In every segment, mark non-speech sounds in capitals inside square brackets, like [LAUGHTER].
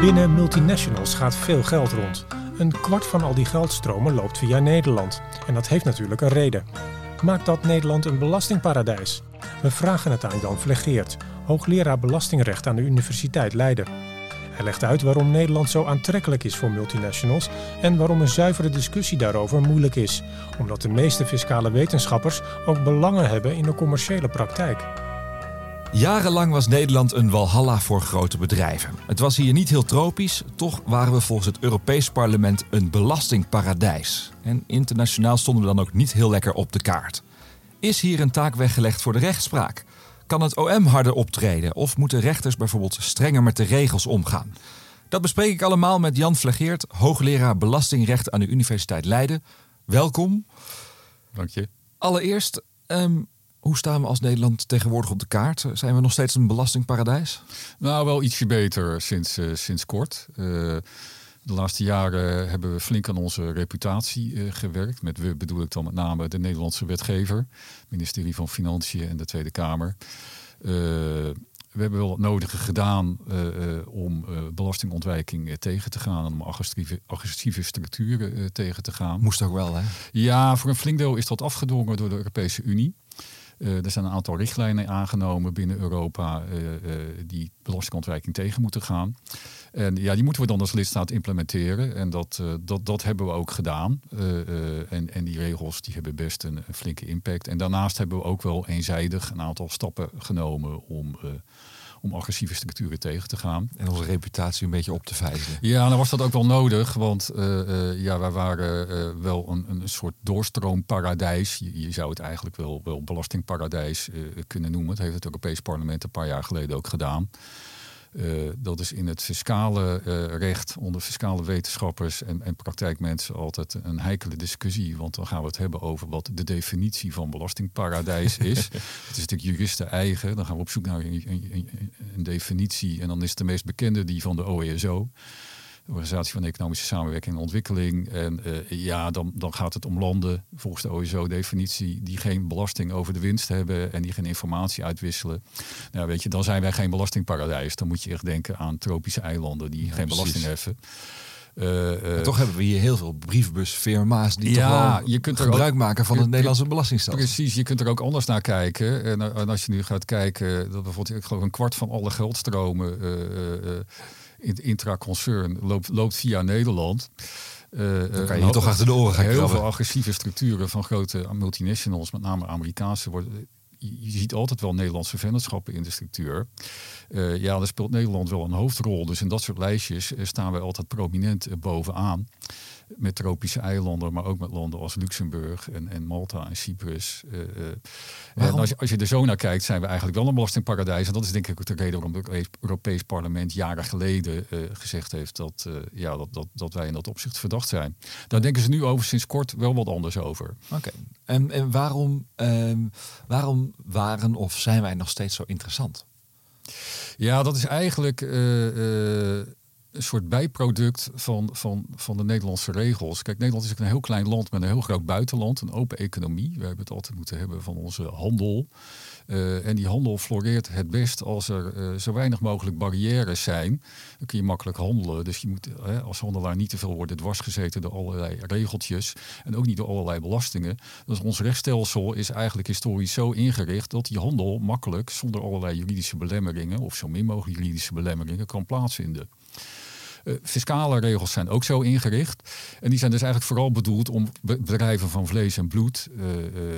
Binnen multinationals gaat veel geld rond. Een kwart van al die geldstromen loopt via Nederland. En dat heeft natuurlijk een reden. Maakt dat Nederland een belastingparadijs? We vragen het aan Jan Vlegeert, hoogleraar belastingrecht aan de Universiteit Leiden. Hij legt uit waarom Nederland zo aantrekkelijk is voor multinationals en waarom een zuivere discussie daarover moeilijk is, omdat de meeste fiscale wetenschappers ook belangen hebben in de commerciële praktijk. Jarenlang was Nederland een walhalla voor grote bedrijven. Het was hier niet heel tropisch, toch waren we volgens het Europees Parlement een belastingparadijs. En internationaal stonden we dan ook niet heel lekker op de kaart. Is hier een taak weggelegd voor de rechtspraak? Kan het OM harder optreden of moeten rechters bijvoorbeeld strenger met de regels omgaan? Dat bespreek ik allemaal met Jan Vlegeert, hoogleraar belastingrecht aan de Universiteit Leiden. Welkom. Dank je. Allereerst, ehm, hoe staan we als Nederland tegenwoordig op de kaart? Zijn we nog steeds een belastingparadijs? Nou, wel ietsje beter sinds, uh, sinds kort. Uh, de laatste jaren hebben we flink aan onze reputatie uh, gewerkt. Met we bedoel ik dan met name de Nederlandse wetgever, het ministerie van Financiën en de Tweede Kamer. we hebben wel het nodige gedaan om belastingontwijking tegen te gaan en om agressieve, agressieve structuren tegen te gaan. Moest ook wel, hè? Ja, voor een flink deel is dat afgedwongen door de Europese Unie. Uh, er zijn een aantal richtlijnen aangenomen binnen Europa uh, uh, die belastingontwijking tegen moeten gaan. En ja, die moeten we dan als lidstaat implementeren. En dat, dat, dat hebben we ook gedaan. en, en die regels die hebben best een, een, flinke impact. En daarnaast hebben we ook wel eenzijdig een aantal stappen genomen om om agressieve structuren tegen te gaan. En onze reputatie een beetje op te vijzelen. Ja, dan was dat ook wel nodig, want uh, uh, ja, wij waren uh, wel een, een soort doorstroomparadijs. Je, je, zou het eigenlijk wel, wel belastingparadijs kunnen noemen. Dat heeft het Europees Parlement een paar jaar geleden ook gedaan. Uh, dat is in het fiscale uh, recht onder fiscale wetenschappers en, en, praktijkmensen altijd een heikele discussie. Want dan gaan we het hebben over wat de definitie van belastingparadijs [LAUGHS] is. het is natuurlijk juristen eigen. Dan gaan we op zoek naar een, een, een, definitie. En dan is de meest bekende die van de OESO. De Organisatie van Economische Samenwerking en Ontwikkeling. En uh, ja, dan, dan gaat het om landen, volgens de OESO-definitie, die geen belasting over de winst hebben en die geen informatie uitwisselen. Nou, weet je, dan zijn wij geen belastingparadijs. Dan moet je echt denken aan tropische eilanden die ja, geen precies. belasting heffen. Uh, uh, toch hebben we hier heel veel brievenbusfirma's die ja, toch je kunt er gebruik ook, maken van het Nederlandse belastingstelsel. Precies, je kunt er ook anders naar kijken. En, en als je nu gaat kijken, dat bijvoorbeeld ik geloof een kwart van alle geldstromen uh, intraconcern loopt, loopt via Nederland. Uh, Dan kan je, je toch achter de oren gaan Heel veel agressieve structuren van grote multinationals, met name Amerikaanse, worden, je ziet altijd wel Nederlandse vennootschappen in de structuur. Uh, ja, daar speelt Nederland wel een hoofdrol. Dus in dat soort lijstjes staan wij altijd prominent bovenaan met tropische eilanden, maar ook met landen als Luxemburg en, en Malta en Cyprus. En als je, als je er zo naar kijkt, zijn we eigenlijk wel een belastingparadijs. En dat is denk ik ook de reden waarom het Europees Parlement jaren geleden gezegd heeft dat, ja, dat, dat, dat wij in dat opzicht verdacht zijn. Daar denken ze nu over sinds kort wel wat anders over. Oké. Okay. En, waarom, ehm, waarom waren of zijn wij nog steeds zo interessant? Ja, dat is eigenlijk een soort bijproduct van, van, van de Nederlandse regels. Kijk, Nederland is een heel klein land met een heel groot buitenland, een open economie. We hebben het altijd moeten hebben van onze handel. Uh, en die handel floreert het best als er uh, zo weinig mogelijk barrières zijn. Dan kun je makkelijk handelen. Dus je moet als handelaar niet te veel worden dwarsgezeten door allerlei regeltjes. En ook niet door allerlei belastingen. Dus ons rechtsstelsel is eigenlijk historisch zo ingericht dat die handel makkelijk, zonder allerlei juridische belemmeringen, of zo min mogelijk juridische belemmeringen, kan plaatsvinden. Uh, fiscale regels zijn ook zo ingericht. En die zijn dus eigenlijk vooral bedoeld om bedrijven van vlees en bloed. Uh, uh,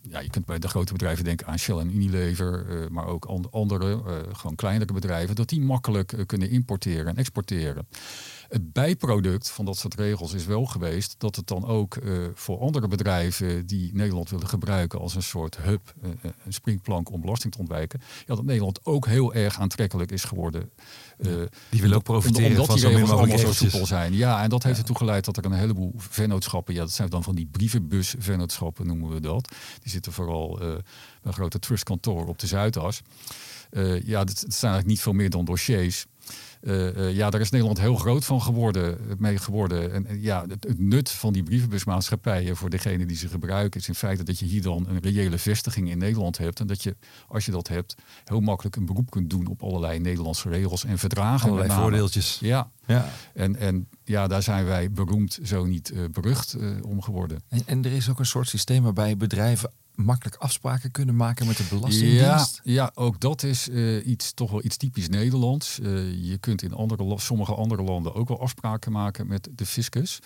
ja, je kunt bij de grote bedrijven denken aan Shell en Unilever, maar ook andere, gewoon kleinere bedrijven, dat die makkelijk kunnen importeren en exporteren. Het bijproduct van dat soort regels is wel geweest dat het dan ook uh, voor andere bedrijven die Nederland willen gebruiken als een soort hub, uh, een springplank om belasting te ontwijken, ja, dat Nederland ook heel erg aantrekkelijk is geworden. Uh, die willen ook profiteren omdat van die regels allemaal zo soepel zijn. Ja, en dat heeft ertoe geleid dat er een heleboel vennootschappen, ja, dat zijn dan van die brievenbus-vennootschappen noemen we dat. Die zitten vooral bij een grote trustkantoor op de Zuidas. ja, dat, dat zijn eigenlijk niet veel meer dan dossiers. Ja, daar is Nederland heel groot van geworden, mee geworden. En, ja, het, nut van die brievenbusmaatschappijen voor degene die ze gebruiken, is in feite dat je hier dan een reële vestiging in Nederland hebt. En dat je, als je dat hebt, heel makkelijk een beroep kunt doen op allerlei Nederlandse regels en verdragen. Allerlei voordeeltjes. Ja. ja. En, en ja, daar zijn wij beroemd, zo niet uh, berucht uh, om geworden. En, en er is ook een soort systeem waarbij bedrijven makkelijk afspraken kunnen maken met de Belastingdienst? Ja, ja ook dat is uh, iets, toch wel iets typisch Nederlands. Uh, je kunt in andere, sommige andere landen ook wel afspraken maken met de fiscus.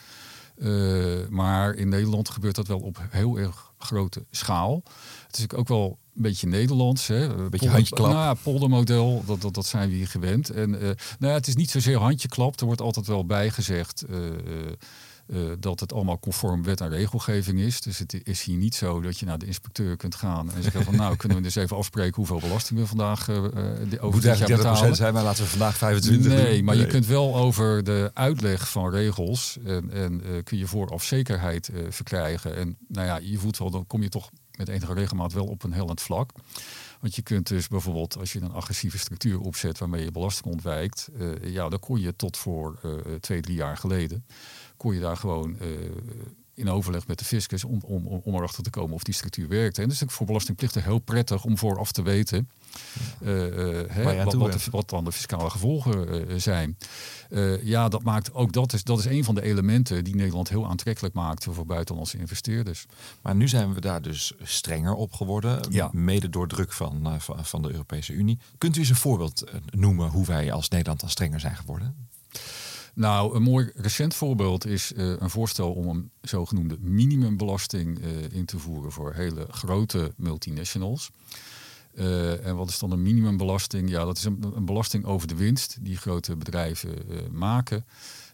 Uh, maar in Nederland gebeurt dat wel op heel erg grote schaal. Het is ook wel een beetje Nederlands. Hè? Een beetje handjeklap. Nou ja, poldermodel, dat, dat, dat zijn we hier gewend. En nou ja, het is niet zozeer handjeklap. Er wordt altijd wel bijgezegd... Uh, uh, dat het allemaal conform wet en regelgeving is. Dus het is hier niet zo dat je naar de inspecteur kunt gaan en zeggen van nou kunnen we dus even afspreken hoeveel belasting we vandaag uh, over dit jaar betalen. zijn, maar laten we vandaag 25 Nee, maar je kunt wel over de uitleg van regels en, en kun je vooraf zekerheid verkrijgen. En nou ja, je voelt wel, dan kom je toch met enige regelmaat wel op een hellend vlak. Want je kunt dus bijvoorbeeld, als je een agressieve structuur opzet waarmee je belasting ontwijkt, ja, dan kon je tot voor twee, drie jaar geleden kon je daar gewoon eh, in overleg met de fiscus om, om, om erachter te komen of die structuur werkte. En dat is natuurlijk voor belastingplichten heel prettig om vooraf te weten uh, uh, hè, wat, wat, wat, dan de fiscale gevolgen zijn. ja, dat maakt ook dat is, dat is een van de elementen die Nederland heel aantrekkelijk maakt voor buitenlandse investeerders. Maar nu zijn we daar dus strenger op geworden, ja. mede door druk van, van, van de Europese Unie. Kunt u eens een voorbeeld noemen hoe wij als Nederland al strenger zijn geworden? Nou, een mooi recent voorbeeld is uh, een voorstel om een zogenoemde minimumbelasting uh, in te voeren voor hele grote multinationals. Uh, en wat is dan een minimumbelasting? Ja, dat is een, een belasting over de winst die grote bedrijven maken.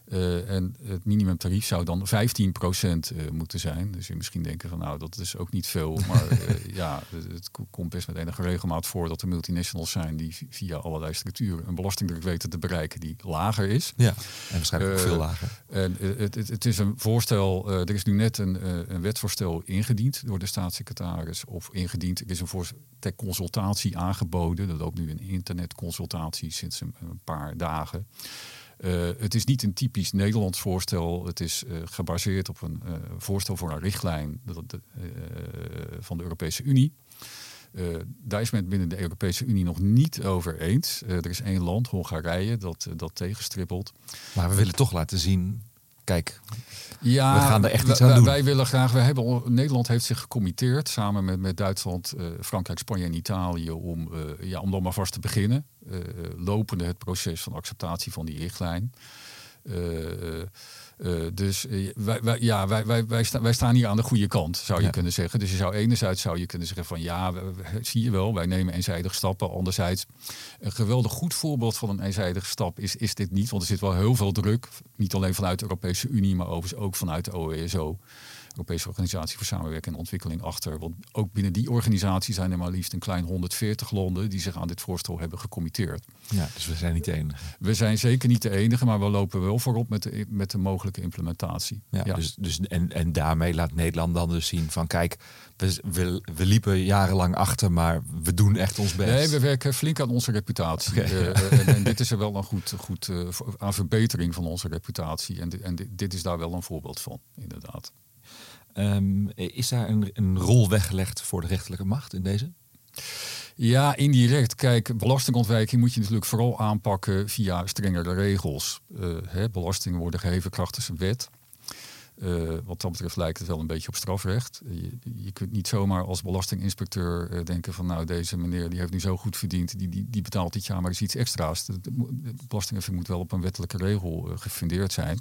Uh, en het minimumtarief zou dan 15% uh, moeten zijn. Dus je misschien denken van nou, dat is ook niet veel. [LAUGHS] Maar uh, ja, het komt best met enige regelmaat voor dat er multinationals zijn die via allerlei structuren een belastingdruk weten te bereiken die lager is. Ja, en waarschijnlijk ook veel lager. En het, het, het, is een voorstel, er is nu net een, een wetsvoorstel ingediend door de staatssecretaris. Of ingediend, er is een voorstel ter consultatie aangeboden. Dat loopt nu een internetconsultatie sinds een, een paar dagen. Uh, het is niet een typisch Nederlands voorstel. Het is uh, gebaseerd op een uh, voorstel voor een richtlijn van de Europese Unie. daar is men binnen de Europese Unie nog niet over eens. er is één land, Hongarije, dat, dat tegenstrippelt. Maar we willen toch laten zien kijk, ja, we gaan er echt iets aan wij, doen. Wij willen graag, we hebben, Nederland heeft zich gecommitteerd samen met, met Duitsland, uh, Frankrijk, Spanje en Italië om, uh, ja, om dan maar vast te beginnen. Uh, lopende het proces van acceptatie van die richtlijn. Uh, dus uh, wij, wij, ja, wij, wij, wij, sta, wij, staan hier aan de goede kant, zou je ja. kunnen zeggen. Dus je zou enerzijds zou je kunnen zeggen van ja, we, we, zie je wel, wij nemen eenzijdig stappen. Anderzijds, een geweldig goed voorbeeld van een eenzijdige stap is, is dit niet. Want er zit wel heel veel druk, niet alleen vanuit de Europese Unie, maar overigens ook vanuit de OESO. Europese Organisatie voor Samenwerking en Ontwikkeling achter. Want ook binnen die organisatie zijn er maar liefst een klein 140 landen die zich aan dit voorstel hebben gecommitteerd. Ja, dus we zijn niet de enige. We zijn zeker niet de enige, maar we lopen wel voorop met de, met de mogelijke implementatie. Ja, ja. Dus, dus, en, en daarmee laat Nederland dan dus zien van kijk, we, we, we, liepen jarenlang achter, maar we doen echt ons best. Nee, we werken flink aan onze reputatie. Okay. Uh, en, en, dit is er wel een goed, goed uh, aan verbetering van onze reputatie. En, en dit is daar wel een voorbeeld van, inderdaad. Um, is daar een, een rol weggelegd voor de rechterlijke macht in deze? Ja, indirect. Kijk, belastingontwijking moet je natuurlijk vooral aanpakken via strengere regels. Uh, hè, belastingen worden geheven krachtens een wet. Uh, wat dat betreft lijkt het wel een beetje op strafrecht. Je, je kunt niet zomaar als belastinginspecteur uh, denken van nou deze meneer die heeft nu zo goed verdiend, die, die, betaalt dit jaar maar eens iets extra's. De belastingheffing moet wel op een wettelijke regel gefundeerd zijn.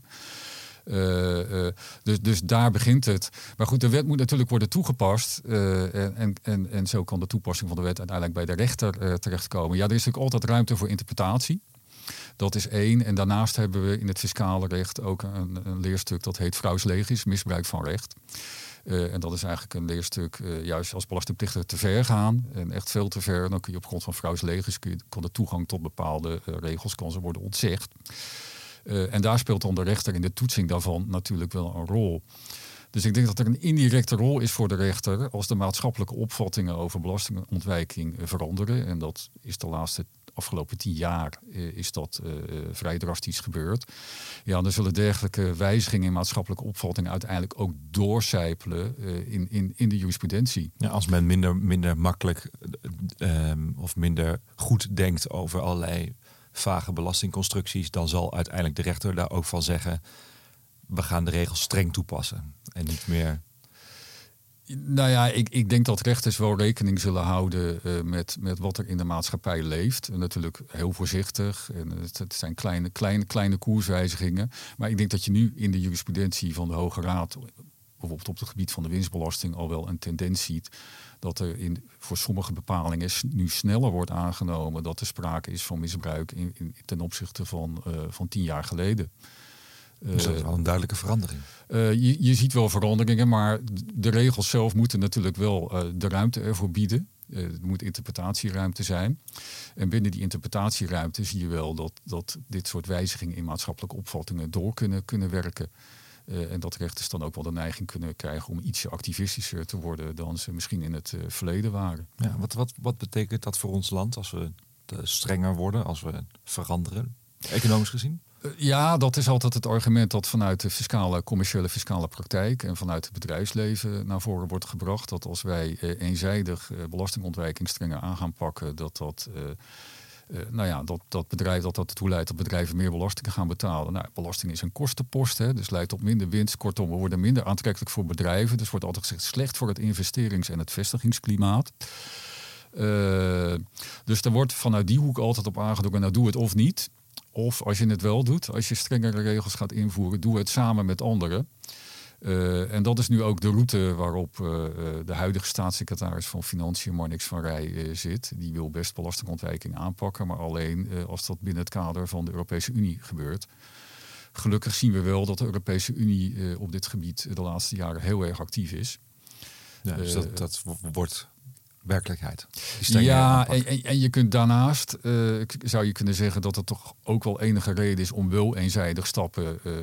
Uh, uh, dus, dus daar begint het. Maar goed, de wet moet natuurlijk worden toegepast. Uh, en, en, en zo kan de toepassing van de wet uiteindelijk bij de rechter terechtkomen. Ja, er is natuurlijk altijd ruimte voor interpretatie. Dat is één. En daarnaast hebben we in het fiscale recht ook een, een leerstuk dat heet vrouwslegis, misbruik van recht. En dat is eigenlijk een leerstuk, juist als belastingplichtige te ver gaan. En echt veel te ver. Dan kun je op grond van vrouwslegis, kun je, de toegang tot bepaalde regels kan ze worden ontzegd. Uh, en daar speelt dan de rechter in de toetsing daarvan natuurlijk wel een rol. Dus ik denk dat er een indirecte rol is voor de rechter als de maatschappelijke opvattingen over belastingontwijking veranderen. En dat is de laatste afgelopen tien jaar is dat vrij drastisch gebeurd. Ja, dan zullen dergelijke wijzigingen in maatschappelijke opvatting uiteindelijk ook doorcijpelen in, in, in de jurisprudentie. Ja, als men minder, minder makkelijk ehm, of minder goed denkt over allerlei vage belastingconstructies, dan zal uiteindelijk de rechter daar ook van zeggen: we gaan de regels streng toepassen en niet meer. Nou ja, ik, ik denk dat rechters wel rekening zullen houden uh, met, met wat er in de maatschappij leeft. En natuurlijk heel voorzichtig. En het, het, zijn kleine, kleine, kleine koerswijzigingen. Maar ik denk dat je nu in de jurisprudentie van de Hoge Raad, bijvoorbeeld op het gebied van de winstbelasting, al wel een tendens ziet dat er in, voor sommige bepalingen nu sneller wordt aangenomen dat er sprake is van misbruik in, in ten opzichte van, uh, van tien jaar geleden. Dus dat is wel een duidelijke verandering. Uh, je, je ziet wel veranderingen, maar de regels zelf moeten natuurlijk wel uh, de ruimte ervoor bieden. Uh, er moet interpretatieruimte zijn. En binnen die interpretatieruimte zie je wel dat, dat dit soort wijzigingen in maatschappelijke opvattingen door kunnen, kunnen werken. Uh, en dat rechters dan ook wel de neiging kunnen krijgen om ietsje activistischer te worden dan ze misschien in het uh, verleden waren. Ja, wat, wat, wat betekent dat voor ons land als we strenger worden, als we veranderen, economisch gezien? Uh, ja, dat is altijd het argument dat vanuit de fiscale, commerciële fiscale praktijk en vanuit het bedrijfsleven naar voren wordt gebracht. Dat als wij eenzijdig belastingontwijking strenger aan gaan pakken, dat dat uh, nou ja, dat, dat, bedrijf, dat dat ertoe leidt dat bedrijven meer belasting gaan betalen. Nou, belasting is een kostenpost, hè, dus leidt tot minder winst. Kortom, we worden minder aantrekkelijk voor bedrijven. Dus wordt altijd gezegd slecht voor het investerings- en het vestigingsklimaat. Uh, dus er wordt vanuit die hoek altijd op aangedrongen, nou doe het of niet. Of als je het wel doet, als je strengere regels gaat invoeren, doe het samen met anderen. Uh, en dat is nu ook de route waarop uh, de huidige staatssecretaris van Financiën, Marnix van Rij, uh, zit. Die wil best belastingontwijking aanpakken, maar alleen als dat binnen het kader van de Europese Unie gebeurt. Gelukkig zien we wel dat de Europese Unie op dit gebied de laatste jaren heel erg actief is. Ja, dus dat, dat wordt werkelijkheid. Ja, en, en, en, je kunt daarnaast, uh, zou je kunnen zeggen dat er toch ook wel enige reden is om wel eenzijdig stappen uh, uh,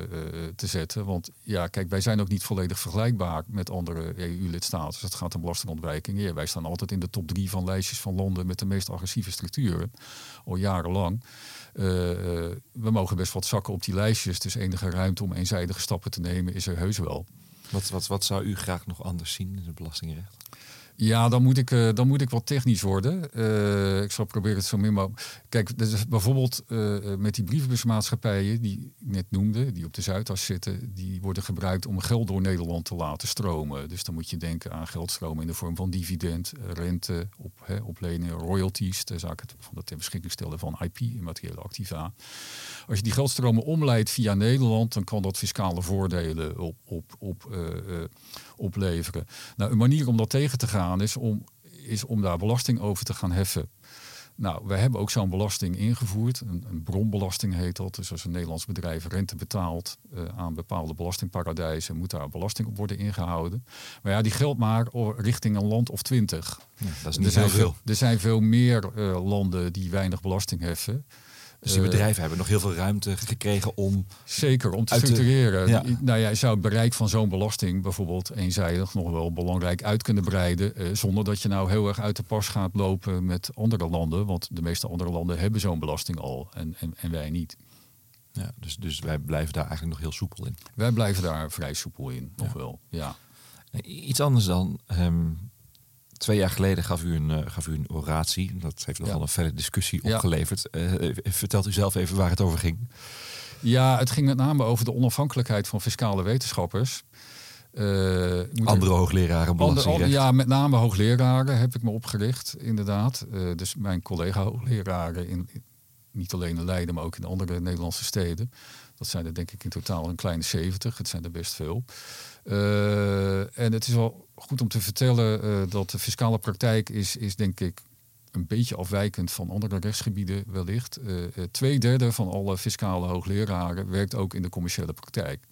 te zetten. Want ja, kijk, wij zijn ook niet volledig vergelijkbaar met andere EU-lidstaten. Dus het gaat om belastingontwijking. Ja, wij staan altijd in de top drie van lijstjes van landen met de meest agressieve structuren, al jarenlang. we mogen best wat zakken op die lijstjes, dus enige ruimte om eenzijdige stappen te nemen is er heus wel. Wat, wat, wat zou u graag nog anders zien in het belastingrecht? Ja, dan moet ik, uh, dan moet ik wat technisch worden. Uh, ik zal proberen het zo min mogelijk. Kijk, dus bijvoorbeeld uh, met die brievenbusmaatschappijen die ik net noemde, die op de Zuidas zitten, die worden gebruikt om geld door Nederland te laten stromen. Dus dan moet je denken aan geldstromen in de vorm van dividend, rente, op, hè, leningen, royalties, de zaken van de ter beschikking stellen van IP, immateriële activa. Als je die geldstromen omleidt via Nederland, dan kan dat fiscale voordelen op, op, op, opleveren. Nou, een manier om dat tegen te gaan is om, is om daar belasting over te gaan heffen. Nou, we hebben ook zo'n belasting ingevoerd. Een, een, bronbelasting heet dat. Dus als een Nederlands bedrijf rente betaalt uh, aan bepaalde belastingparadijzen, moet daar belasting op worden ingehouden. Maar ja, die geldt maar richting een land of twintig. Ja, dat is niet er zijn veel. Er zijn veel meer uh, landen die weinig belasting heffen. Dus die bedrijven hebben nog heel veel ruimte gekregen om. Zeker, om te structureren. Ja. Nou ja, je zou het bereik van zo'n belasting bijvoorbeeld eenzijdig nog wel belangrijk uit kunnen breiden. Eh, zonder dat je nou heel erg uit de pas gaat lopen met andere landen. Want de meeste andere landen hebben zo'n belasting al en, en, en wij niet. Ja, dus, dus wij blijven daar eigenlijk nog heel soepel in. Wij blijven daar vrij soepel in, nog wel. Ja. Iets anders dan. Um, Twee jaar geleden gaf u een, uh, gaf u een oratie. Dat heeft nogal ja. een felle discussie opgeleverd. Ja. Uh, vertelt u zelf even waar het over ging. Ja, het ging met name over de onafhankelijkheid van fiscale wetenschappers. Uh, andere er... hoogleraren andere, Ja, met name hoogleraren heb ik me opgericht, inderdaad. Uh, dus mijn collega-hoogleraren, in, niet alleen in Leiden, maar ook in andere Nederlandse steden. Dat zijn er denk ik in totaal een kleine 70. Het zijn er best veel. Uh, en het is wel goed om te vertellen uh, dat de fiscale praktijk is, is denk ik een beetje afwijkend van andere rechtsgebieden wellicht. Uh, twee derde van alle fiscale hoogleraren werkt ook in de commerciële praktijk.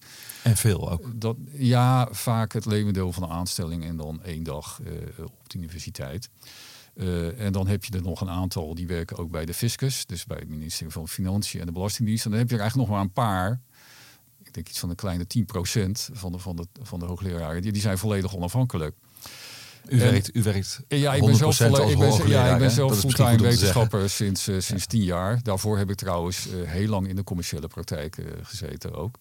En veel ook? Dat, ja, vaak het levendeel van de aanstelling en dan één dag op de universiteit. Uh, en dan heb je er nog een aantal die werken ook bij de fiscus, dus bij het ministerie van Financiën en de Belastingdienst. En dan heb je er eigenlijk nog maar een paar ik denk iets van een kleine 10% van de, van de, van de hoogleraren, die, die zijn volledig onafhankelijk. U werkt, u werkt ja, ik ben zelf, als ik ben, ja, ik ben zelf fulltime wetenschapper sinds, eh, sinds tien jaar. Daarvoor heb ik trouwens eh, heel lang in de commerciële praktijk eh, gezeten ook.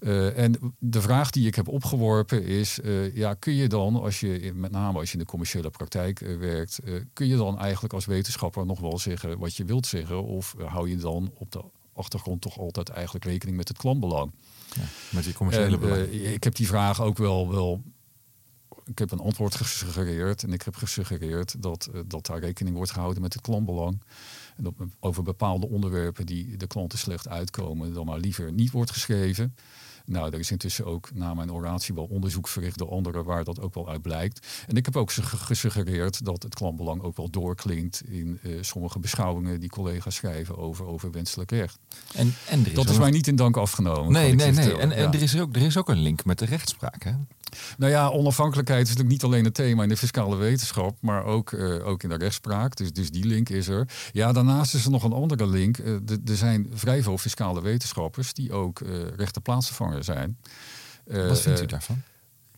Eh, en de vraag die ik heb opgeworpen is: eh, ja, kun je dan, als je met name als je in de commerciële praktijk eh, werkt, kun je dan eigenlijk als wetenschapper nog wel zeggen wat je wilt zeggen? Of hou je dan op de achtergrond toch altijd eigenlijk rekening met het klantbelang? Ja, met die commerciële eh, ik heb die vraag ook wel, wel. Ik heb een antwoord gesuggereerd. En ik heb gesuggereerd dat, dat daar rekening wordt gehouden met het klantbelang. En dat over bepaalde onderwerpen die de klanten slecht uitkomen, dan maar liever niet wordt geschreven. Nou, er is intussen ook na mijn oratie wel onderzoek verricht door anderen waar dat ook wel uit blijkt. En ik heb ook sugge- gesuggereerd dat het klantbelang ook wel doorklinkt in eh, sommige beschouwingen die collega's schrijven over, over wenselijk recht. En, en is Dat is mij niet in dank afgenomen. Nee, nee, nee. En, er, is ook, er is ook een link met de rechtspraak. Hè? Nou ja, onafhankelijkheid is natuurlijk niet alleen een thema in de fiscale wetenschap, maar ook, eh, ook in de rechtspraak. Dus, dus die link is er. Ja, daarnaast is er nog een andere link. Eh, er zijn vrij veel fiscale wetenschappers die ook eh rechte plaatsvervanger zijn. Eh, Wat vindt u eh, daarvan?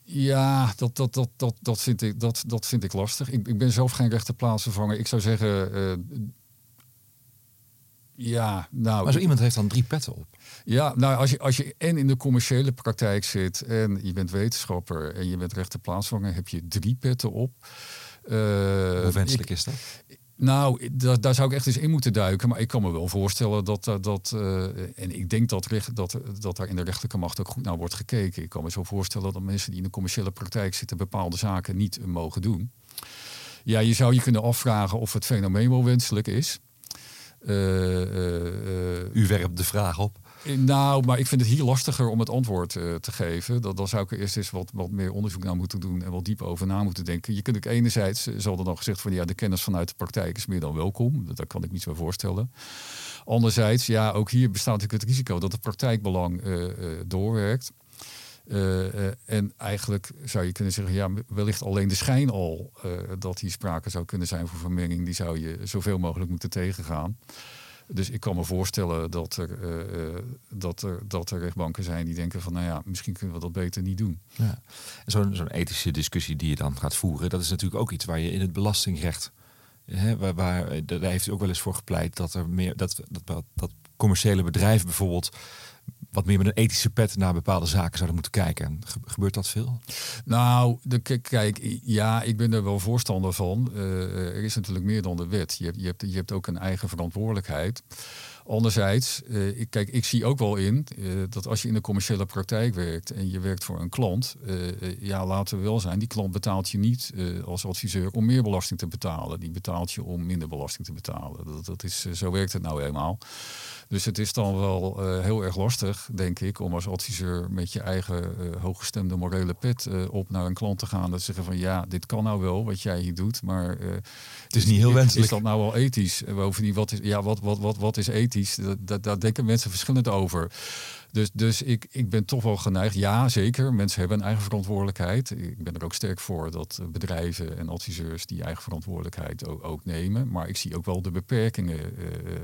Ja, dat, dat, dat, dat, dat, vind, ik, dat, dat vind ik lastig. Ik, ik ben zelf geen rechte plaatsvervanger. Ik zou zeggen. eh, ja, nou. Maar zo iemand heeft dan drie petten op. Ja, nou als je, als je en in de commerciële praktijk zit en je bent wetenschapper en je bent rechter plaatsvanger, heb je drie petten op. Eh, Hoe wenselijk ik- is dat? Nou, da- daar zou ik echt eens in moeten duiken. Maar ik kan me wel voorstellen dat dat. dat eh, en ik denk dat, dat, dat daar in de rechterlijke macht ook goed naar wordt gekeken. Ik kan me zo voorstellen dat mensen die in de commerciële praktijk zitten bepaalde zaken niet eh, mogen doen. Ja, je zou je kunnen afvragen of het fenomeen wel wenselijk is. Eh, eh, eh, U werpt de vraag op. nou, maar ik vind het hier lastiger om het antwoord eh, te geven. Dat, dan zou ik er eerst eens wat, wat meer onderzoek naar moeten doen en wat dieper over na moeten denken. Je kunt ook enerzijds, eh, zal er dan gezegd van ja, de kennis vanuit de praktijk is meer dan welkom. Dat, kan ik iets bij voorstellen. Anderzijds, ja, ook hier bestaat natuurlijk het risico dat het praktijkbelang eh, eh, doorwerkt. Eh, eh, en eigenlijk zou je kunnen zeggen, ja, wellicht alleen de schijn al eh, dat hier sprake zou kunnen zijn voor vermenging, die zou je zoveel mogelijk moeten tegengaan. Dus ik kan me voorstellen dat er, eh, eh, dat, er, dat er rechtbanken zijn die denken van, nou ja, misschien kunnen we dat beter niet doen. Ja. Zo'n zo'n ethische discussie die je dan gaat voeren, dat is natuurlijk ook iets waar je in het belastingrecht, hè, waar, daar heeft ook wel eens voor gepleit dat er meer dat, dat, dat commerciële bedrijven bijvoorbeeld wat meer met een ethische pet naar bepaalde zaken zouden moeten kijken. Ge- Gebeurt dat veel? Nou, de, kijk, ja, ik ben er wel voorstander van. Eh, er is natuurlijk meer dan de wet. Je je, hebt, je hebt ook een eigen verantwoordelijkheid. Anderzijds, eh, ik, kijk, ik zie ook wel in eh, dat als je in de commerciële praktijk werkt en je werkt voor een klant, eh, ja, laten we wel zijn, die klant betaalt je niet als adviseur om meer belasting te betalen. Die betaalt je om minder belasting te betalen. Dat, dat is, zo werkt het nou eenmaal. Dus het is dan wel heel erg lastig, denk ik, om als adviseur met je eigen hooggestemde morele pet op naar een klant te gaan. Dat ze zeggen van ja, dit kan nou wel wat jij hier doet, maar Het is niet heel wenselijk. Is dat nou wel ethisch? En Bovendien, wat is, ja, wat, wat, wat, wat is ethisch? Dat, dat, daar denken mensen verschillend over. Dus, dus ik, ik ben toch wel geneigd. Ja, zeker. Mensen hebben een eigen verantwoordelijkheid. Ik ben er ook sterk voor dat bedrijven en adviseurs die eigen verantwoordelijkheid ook, ook nemen. Maar ik zie ook wel de beperkingen eh,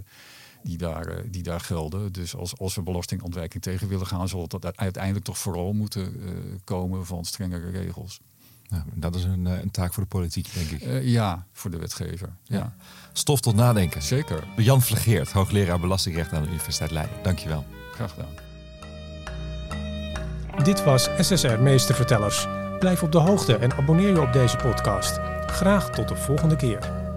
die, daar, eh, die daar gelden. Dus als, als we belastingontwijking tegen willen gaan, zal dat uiteindelijk toch vooral moeten eh, komen van strengere regels. Nou, dat is een, eh, een taak voor de politiek, denk ik. Eh, ja, voor de wetgever. Ja, Stof tot nadenken. zeker. Jan Vlegeert, hoogleraar belastingrecht aan de Universiteit Leiden. Dankjewel. Graag gedaan. Dit was SSR Meestervertellers. Blijf op de hoogte en abonneer je op deze podcast. Graag tot de volgende keer.